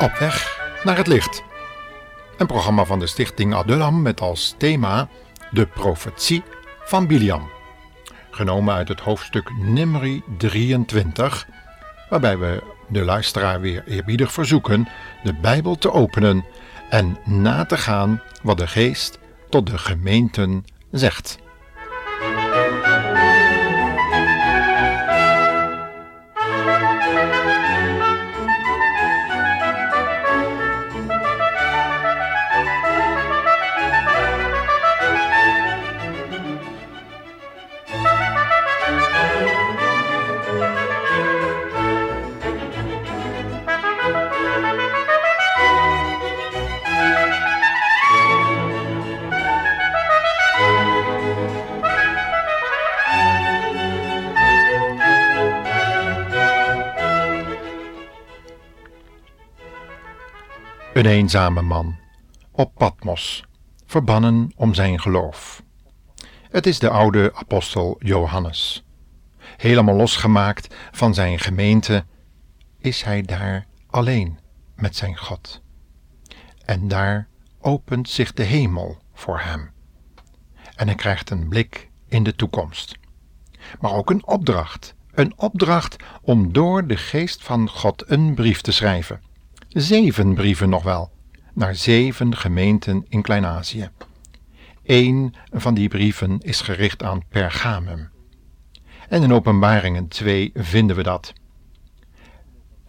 Op weg naar het licht. Een programma van de stichting Adullam met als thema de profetie van Biliam. Genomen uit het hoofdstuk Nimri 23, waarbij we de luisteraar weer eerbiedig verzoeken de Bijbel te openen en na te gaan wat de geest tot de gemeenten zegt. Een eenzame man, op Patmos, verbannen om zijn geloof. Het is de oude apostel Johannes. Helemaal losgemaakt van zijn gemeente is hij daar alleen met zijn God. En daar opent zich de hemel voor hem. En hij krijgt een blik in de toekomst. Maar ook een opdracht, een opdracht om door de geest van God een brief te schrijven zeven brieven nog wel, naar zeven gemeenten in Klein-Azië. Eén van die brieven is gericht aan Pergamum. En in Openbaringen 2 vinden we dat.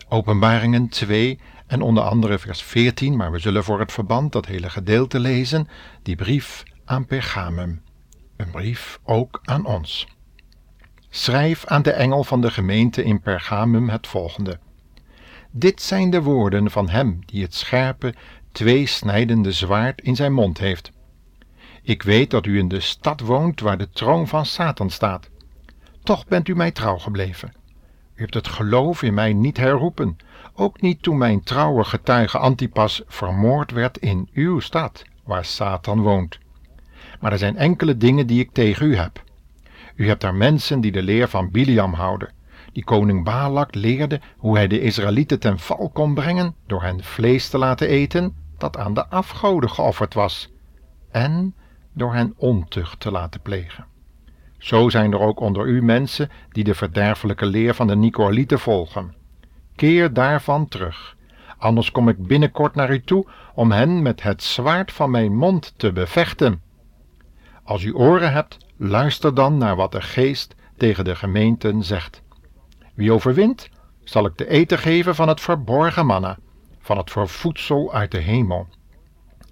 Openbaringen 2 en onder andere vers 14, maar we zullen voor het verband dat hele gedeelte lezen, die brief aan Pergamum. Een brief ook aan ons. Schrijf aan de engel van de gemeente in Pergamum het volgende. Dit zijn de woorden van hem die het scherpe, tweesnijdende zwaard in zijn mond heeft. Ik weet dat u in de stad woont waar de troon van Satan staat. Toch bent u mij trouw gebleven. U hebt het geloof in mij niet herroepen, ook niet toen mijn trouwe getuige Antipas vermoord werd in uw stad, waar Satan woont. Maar er zijn enkele dingen die ik tegen u heb. U hebt daar mensen die de leer van Biliam houden die koning Balak leerde hoe hij de Israëlieten ten val kon brengen door hen vlees te laten eten dat aan de afgoden geofferd was, en door hen ontucht te laten plegen. Zo zijn er ook onder u mensen die de verderfelijke leer van de Nicolaïten volgen. Keer daarvan terug, anders kom ik binnenkort naar u toe om hen met het zwaard van mijn mond te bevechten. Als u oren hebt, luister dan naar wat de geest tegen de gemeenten zegt. Wie overwint, zal ik te eten geven van het verborgen manna, van het vervoedsel uit de hemel.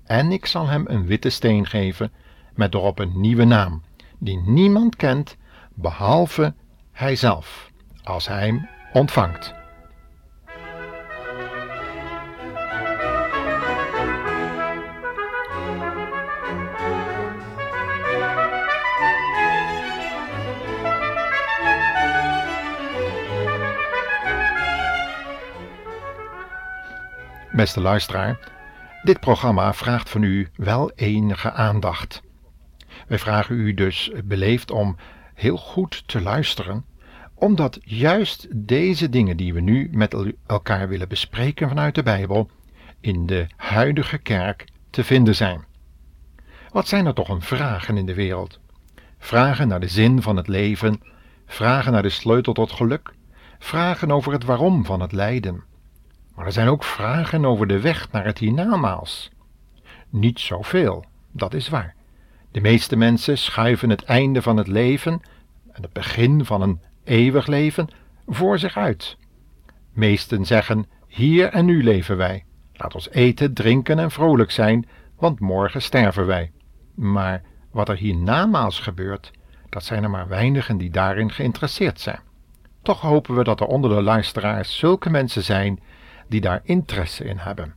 En ik zal hem een witte steen geven, met erop een nieuwe naam, die niemand kent, behalve hijzelf, als hij hem ontvangt. Beste luisteraar, dit programma vraagt van u wel enige aandacht. Wij vragen u dus beleefd om heel goed te luisteren, omdat juist deze dingen die we nu met elkaar willen bespreken vanuit de Bijbel in de huidige kerk te vinden zijn. Wat zijn er toch een vragen in de wereld? Vragen naar de zin van het leven, vragen naar de sleutel tot geluk, vragen over het waarom van het lijden maar er zijn ook vragen over de weg naar het hiernamaals. Niet zoveel, dat is waar. De meeste mensen schuiven het einde van het leven en het begin van een eeuwig leven voor zich uit. Meesten zeggen: Hier en nu leven wij. Laat ons eten, drinken en vrolijk zijn, want morgen sterven wij. Maar wat er hiernamaals gebeurt, dat zijn er maar weinigen die daarin geïnteresseerd zijn. Toch hopen we dat er onder de luisteraars zulke mensen zijn die daar interesse in hebben.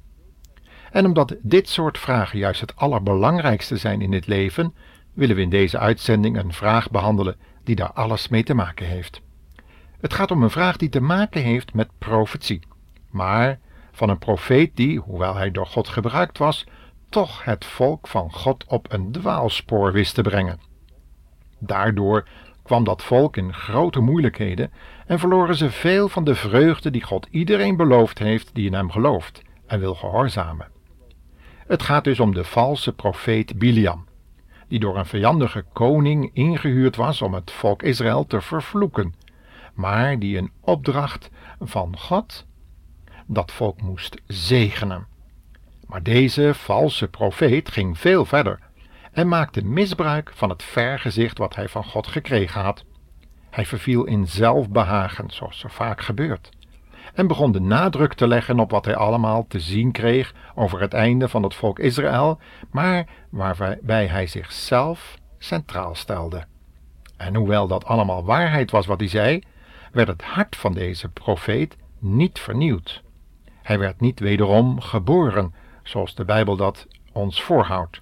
En omdat dit soort vragen juist het allerbelangrijkste zijn in het leven, willen we in deze uitzending een vraag behandelen die daar alles mee te maken heeft. Het gaat om een vraag die te maken heeft met profetie, maar van een profeet die, hoewel hij door God gebruikt was, toch het volk van God op een dwaalspoor wist te brengen. Daardoor kwam dat volk in grote moeilijkheden en verloren ze veel van de vreugde die God iedereen beloofd heeft die in hem gelooft en wil gehoorzamen. Het gaat dus om de valse profeet Biliam, die door een vijandige koning ingehuurd was om het volk Israël te vervloeken, maar die een opdracht van God dat volk moest zegenen. Maar deze valse profeet ging veel verder en maakte misbruik van het vergezicht wat hij van God gekregen had. Hij verviel in zelfbehagen, zoals er vaak gebeurt, en begon de nadruk te leggen op wat hij allemaal te zien kreeg over het einde van het volk Israël, maar waarbij hij zichzelf centraal stelde. En hoewel dat allemaal waarheid was wat hij zei, werd het hart van deze profeet niet vernieuwd. Hij werd niet wederom geboren, zoals de Bijbel dat ons voorhoudt.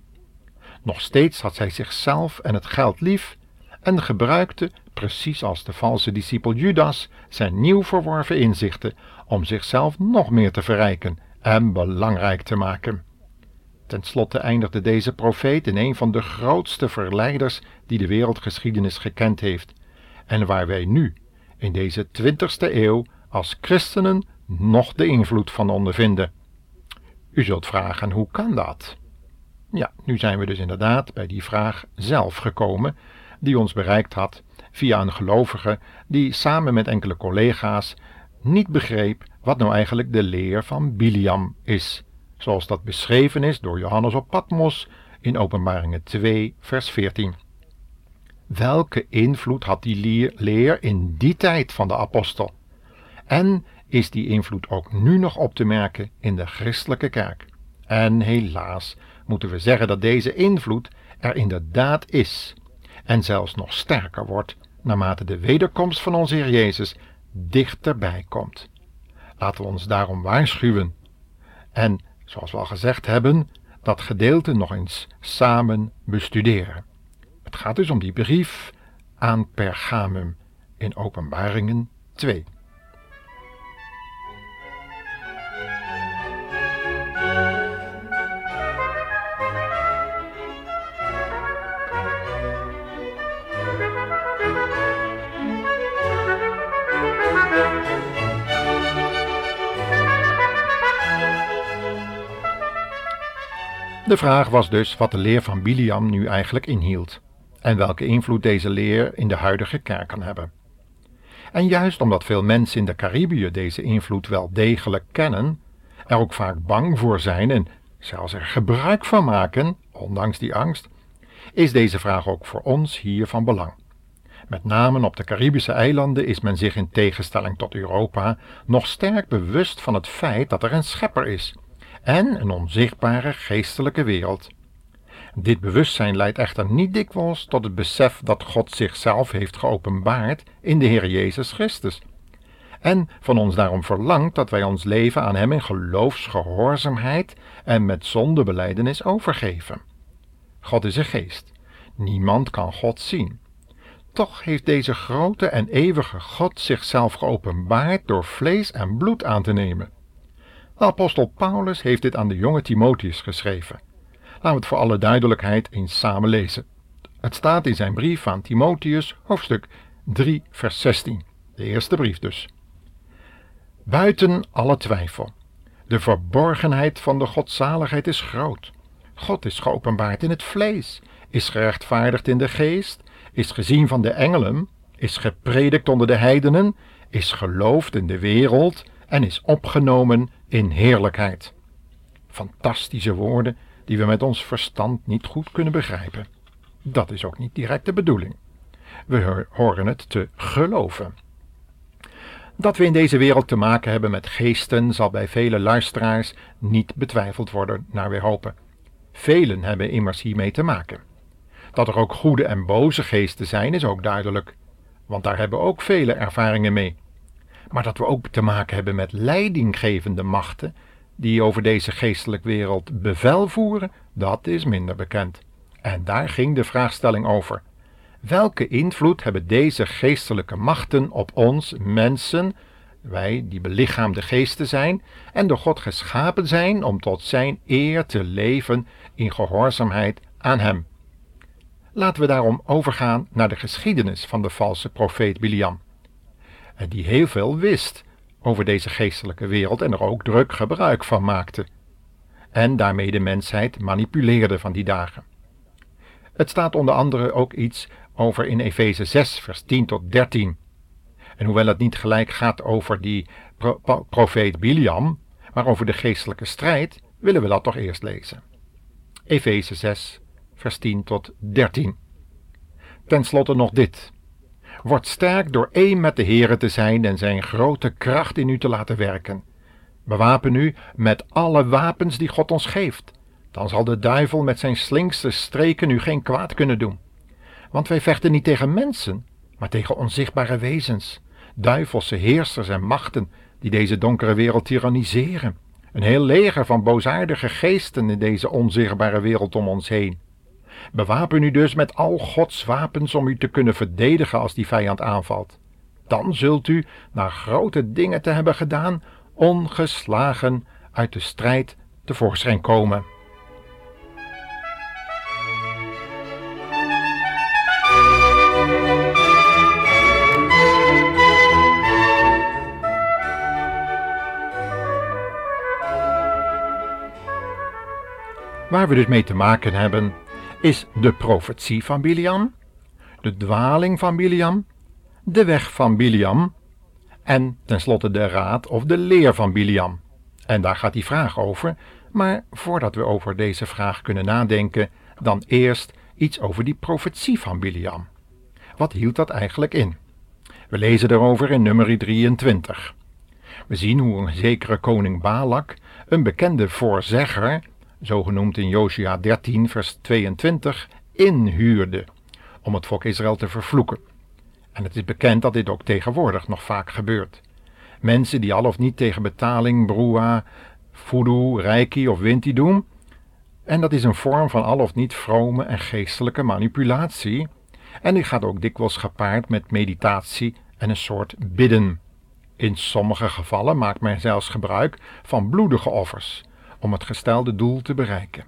Nog steeds had hij zichzelf en het geld lief en gebruikte, precies als de valse discipel Judas, zijn nieuw verworven inzichten om zichzelf nog meer te verrijken en belangrijk te maken. Ten slotte eindigde deze profeet in een van de grootste verleiders die de wereldgeschiedenis gekend heeft en waar wij nu, in deze twintigste eeuw, als christenen nog de invloed van ondervinden. U zult vragen, hoe kan dat? Ja, nu zijn we dus inderdaad bij die vraag zelf gekomen, die ons bereikt had via een gelovige die samen met enkele collega's niet begreep wat nou eigenlijk de leer van Biliam is, zoals dat beschreven is door Johannes op Patmos in Openbaringen 2, vers 14. Welke invloed had die leer in die tijd van de apostel? En is die invloed ook nu nog op te merken in de christelijke kerk? En helaas moeten we zeggen dat deze invloed er inderdaad is, en zelfs nog sterker wordt naarmate de wederkomst van onze Heer Jezus dichterbij komt. Laten we ons daarom waarschuwen en, zoals we al gezegd hebben, dat gedeelte nog eens samen bestuderen. Het gaat dus om die brief aan Pergamum in Openbaringen 2. De vraag was dus wat de leer van Biliam nu eigenlijk inhield en welke invloed deze leer in de huidige kerk kan hebben. En juist omdat veel mensen in de Caribië deze invloed wel degelijk kennen, er ook vaak bang voor zijn en zelfs er gebruik van maken, ondanks die angst, is deze vraag ook voor ons hier van belang. Met name op de Caribische eilanden is men zich in tegenstelling tot Europa nog sterk bewust van het feit dat er een schepper is en een onzichtbare geestelijke wereld. Dit bewustzijn leidt echter niet dikwijls tot het besef dat God zichzelf heeft geopenbaard in de Heer Jezus Christus. En van ons daarom verlangt dat wij ons leven aan Hem in geloofsgehoorzaamheid en met zondebeleidenis overgeven. God is een geest. Niemand kan God zien. Toch heeft deze grote en eeuwige God zichzelf geopenbaard door vlees en bloed aan te nemen. De apostel Paulus heeft dit aan de jonge Timotheus geschreven. Laten we het voor alle duidelijkheid eens samen lezen. Het staat in zijn brief aan Timotheus, hoofdstuk 3, vers 16. De eerste brief dus. Buiten alle twijfel. De verborgenheid van de godzaligheid is groot. God is geopenbaard in het vlees, is gerechtvaardigd in de geest, is gezien van de engelen, is gepredikt onder de heidenen, is geloofd in de wereld en is opgenomen in heerlijkheid. Fantastische woorden die we met ons verstand niet goed kunnen begrijpen. Dat is ook niet direct de bedoeling. We horen het te geloven. Dat we in deze wereld te maken hebben met geesten zal bij vele luisteraars niet betwijfeld worden, naar we hopen. Velen hebben immers hiermee te maken. Dat er ook goede en boze geesten zijn is ook duidelijk, want daar hebben ook vele ervaringen mee maar dat we ook te maken hebben met leidinggevende machten die over deze geestelijke wereld bevel voeren, dat is minder bekend. En daar ging de vraagstelling over. Welke invloed hebben deze geestelijke machten op ons mensen, wij die belichaamde geesten zijn en door God geschapen zijn om tot zijn eer te leven in gehoorzaamheid aan Hem? Laten we daarom overgaan naar de geschiedenis van de valse profeet Biliam die heel veel wist over deze geestelijke wereld en er ook druk gebruik van maakte. En daarmee de mensheid manipuleerde van die dagen. Het staat onder andere ook iets over in Efeze 6, vers 10 tot 13. En hoewel het niet gelijk gaat over die profeet Biliam, maar over de geestelijke strijd, willen we dat toch eerst lezen. Efeze 6, vers 10 tot 13. Ten slotte nog dit. Word sterk door één met de Heere te zijn en zijn grote kracht in u te laten werken. Bewapen u met alle wapens die God ons geeft. Dan zal de duivel met zijn slinkste streken u geen kwaad kunnen doen. Want wij vechten niet tegen mensen, maar tegen onzichtbare wezens, duivelse heersers en machten die deze donkere wereld tyranniseren. Een heel leger van boosaardige geesten in deze onzichtbare wereld om ons heen. Bewapen u dus met al Gods wapens om u te kunnen verdedigen als die vijand aanvalt. Dan zult u, na grote dingen te hebben gedaan, ongeslagen uit de strijd tevoorschijn komen. Waar we dus mee te maken hebben, is de profetie van Biliam, de dwaling van Biliam, de weg van Biliam en tenslotte de raad of de leer van Biliam. En daar gaat die vraag over, maar voordat we over deze vraag kunnen nadenken, dan eerst iets over die profetie van Biliam. Wat hield dat eigenlijk in? We lezen erover in nummer 23. We zien hoe een zekere koning Balak, een bekende voorzegger, zo genoemd in Josia 13, vers 22, inhuurde om het volk Israël te vervloeken. En het is bekend dat dit ook tegenwoordig nog vaak gebeurt. Mensen die al of niet tegen betaling broa, voodoo, reiki of winti doen. En dat is een vorm van al of niet vrome en geestelijke manipulatie. En die gaat ook dikwijls gepaard met meditatie en een soort bidden. In sommige gevallen maakt men zelfs gebruik van bloedige offers om het gestelde doel te bereiken.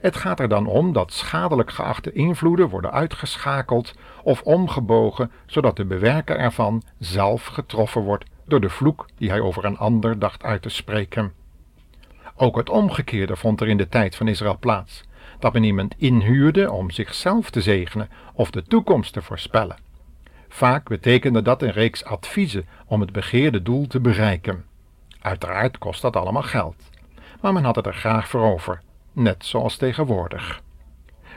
Het gaat er dan om dat schadelijk geachte invloeden worden uitgeschakeld of omgebogen, zodat de bewerker ervan zelf getroffen wordt door de vloek die hij over een ander dacht uit te spreken. Ook het omgekeerde vond er in de tijd van Israël plaats, dat men iemand inhuurde om zichzelf te zegenen of de toekomst te voorspellen. Vaak betekende dat een reeks adviezen om het begeerde doel te bereiken. Uiteraard kost dat allemaal geld maar men had het er graag voor over, net zoals tegenwoordig.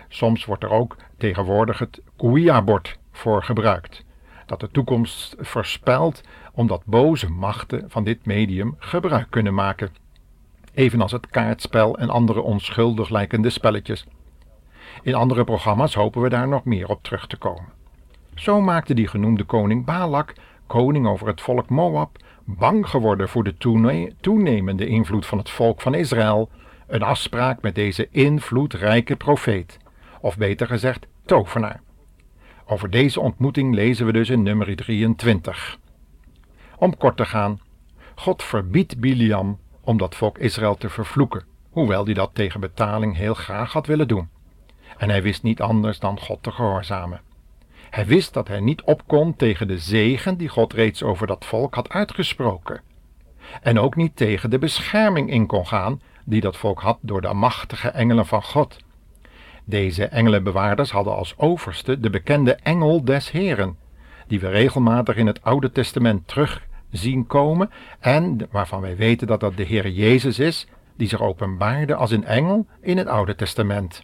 Soms wordt er ook tegenwoordig het Ouija-bord voor gebruikt, dat de toekomst voorspelt omdat boze machten van dit medium gebruik kunnen maken, evenals het kaartspel en andere onschuldig lijkende spelletjes. In andere programma's hopen we daar nog meer op terug te komen. Zo maakte die genoemde koning Balak, koning over het volk Moab, bang geworden voor de toenemende invloed van het volk van Israël, een afspraak met deze invloedrijke profeet, of beter gezegd tovenaar. Over deze ontmoeting lezen we dus in nummer 23. Om kort te gaan, God verbiedt Biliam om dat volk Israël te vervloeken, hoewel hij dat tegen betaling heel graag had willen doen. En hij wist niet anders dan God te gehoorzamen. Hij wist dat hij niet op kon tegen de zegen die God reeds over dat volk had uitgesproken. En ook niet tegen de bescherming in kon gaan die dat volk had door de machtige engelen van God. Deze engelenbewaarders hadden als overste de bekende engel des Heren, die we regelmatig in het Oude Testament terug zien komen en waarvan wij weten dat dat de Heer Jezus is, die zich openbaarde als een engel in het Oude Testament.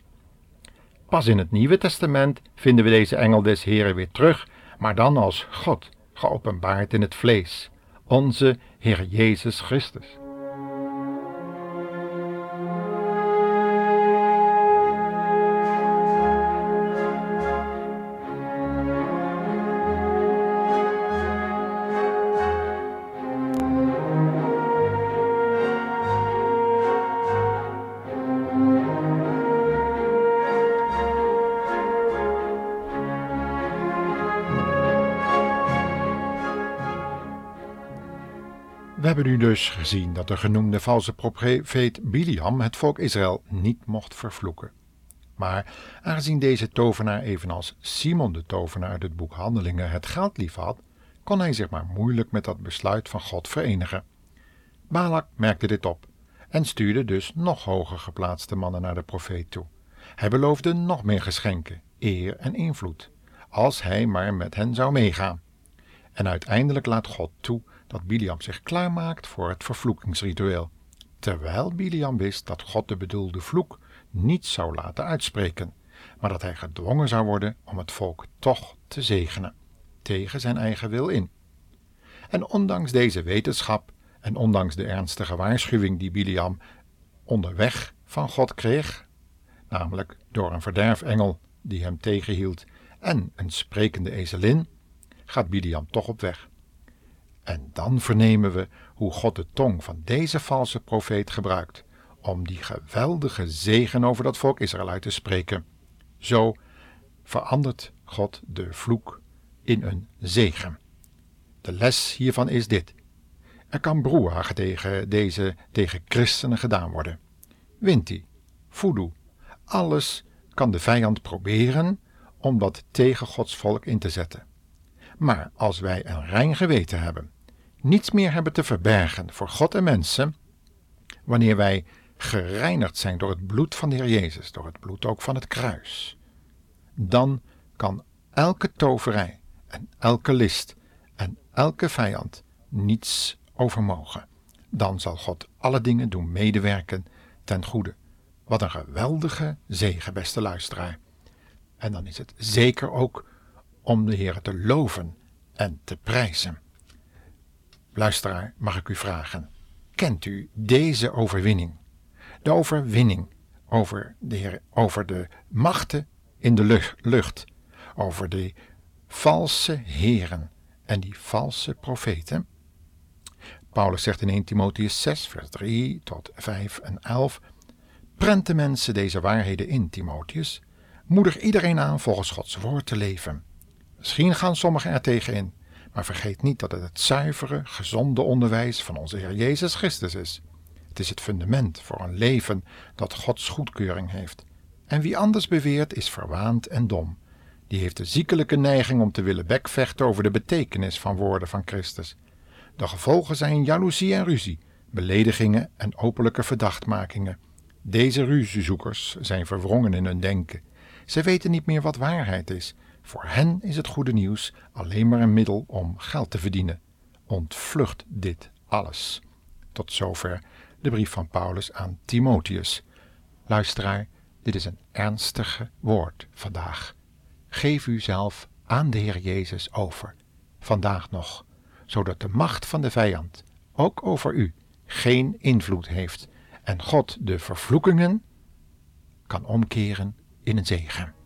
Pas in het Nieuwe Testament vinden we deze engel des Heren weer terug, maar dan als God, geopenbaard in het vlees, onze Heer Jezus Christus. Hebben nu dus gezien dat de genoemde valse profeet Biliam het volk Israël niet mocht vervloeken. Maar aangezien deze tovenaar evenals Simon de tovenaar uit het boek Handelingen het geld lief had, kon hij zich maar moeilijk met dat besluit van God verenigen. Balak merkte dit op en stuurde dus nog hoger geplaatste mannen naar de profeet toe. Hij beloofde nog meer geschenken, eer en invloed, als hij maar met hen zou meegaan. En uiteindelijk laat God toe dat Biliam zich klaarmaakt voor het vervloekingsritueel, terwijl Biliam wist dat God de bedoelde vloek niet zou laten uitspreken, maar dat hij gedwongen zou worden om het volk toch te zegenen, tegen zijn eigen wil in. En ondanks deze wetenschap en ondanks de ernstige waarschuwing die Biliam onderweg van God kreeg, namelijk door een verderfengel die hem tegenhield en een sprekende ezelin, gaat Biliam toch op weg. En dan vernemen we hoe God de tong van deze valse profeet gebruikt om die geweldige zegen over dat volk Israël uit te spreken. Zo verandert God de vloek in een zegen. De les hiervan is dit. Er kan broehagen tegen deze tegen christenen gedaan worden. Winti, voodoo, alles kan de vijand proberen om dat tegen Gods volk in te zetten. Maar als wij een rein geweten hebben, niets meer hebben te verbergen voor God en mensen, wanneer wij gereinigd zijn door het bloed van de Heer Jezus, door het bloed ook van het kruis, dan kan elke toverij en elke list en elke vijand niets overmogen. Dan zal God alle dingen doen medewerken ten goede. Wat een geweldige zegen, beste luisteraar. En dan is het zeker ook om de Heer te loven en te prijzen. Luisteraar, mag ik u vragen: kent u deze overwinning? De overwinning over de, Heer, over de machten in de lucht, over de valse heren en die valse profeten? Paulus zegt in 1 Timotheus 6, vers 3 tot 5 en 11: Prent de mensen deze waarheden in, Timotheus. Moedig iedereen aan volgens Gods woord te leven. Misschien gaan sommigen er tegen in, maar vergeet niet dat het het zuivere, gezonde onderwijs van onze Heer Jezus Christus is. Het is het fundament voor een leven dat Gods goedkeuring heeft. En wie anders beweert is verwaand en dom. Die heeft de ziekelijke neiging om te willen bekvechten over de betekenis van woorden van Christus. De gevolgen zijn jaloezie en ruzie, beledigingen en openlijke verdachtmakingen. Deze ruziezoekers zijn verwrongen in hun denken. Ze weten niet meer wat waarheid is. Voor hen is het goede nieuws alleen maar een middel om geld te verdienen. Ontvlucht dit alles. Tot zover de brief van Paulus aan Timotheus. Luisteraar, dit is een ernstige woord vandaag. Geef uzelf aan de Heer Jezus over, vandaag nog, zodat de macht van de vijand, ook over u, geen invloed heeft en God de vervloekingen kan omkeren in een zegen.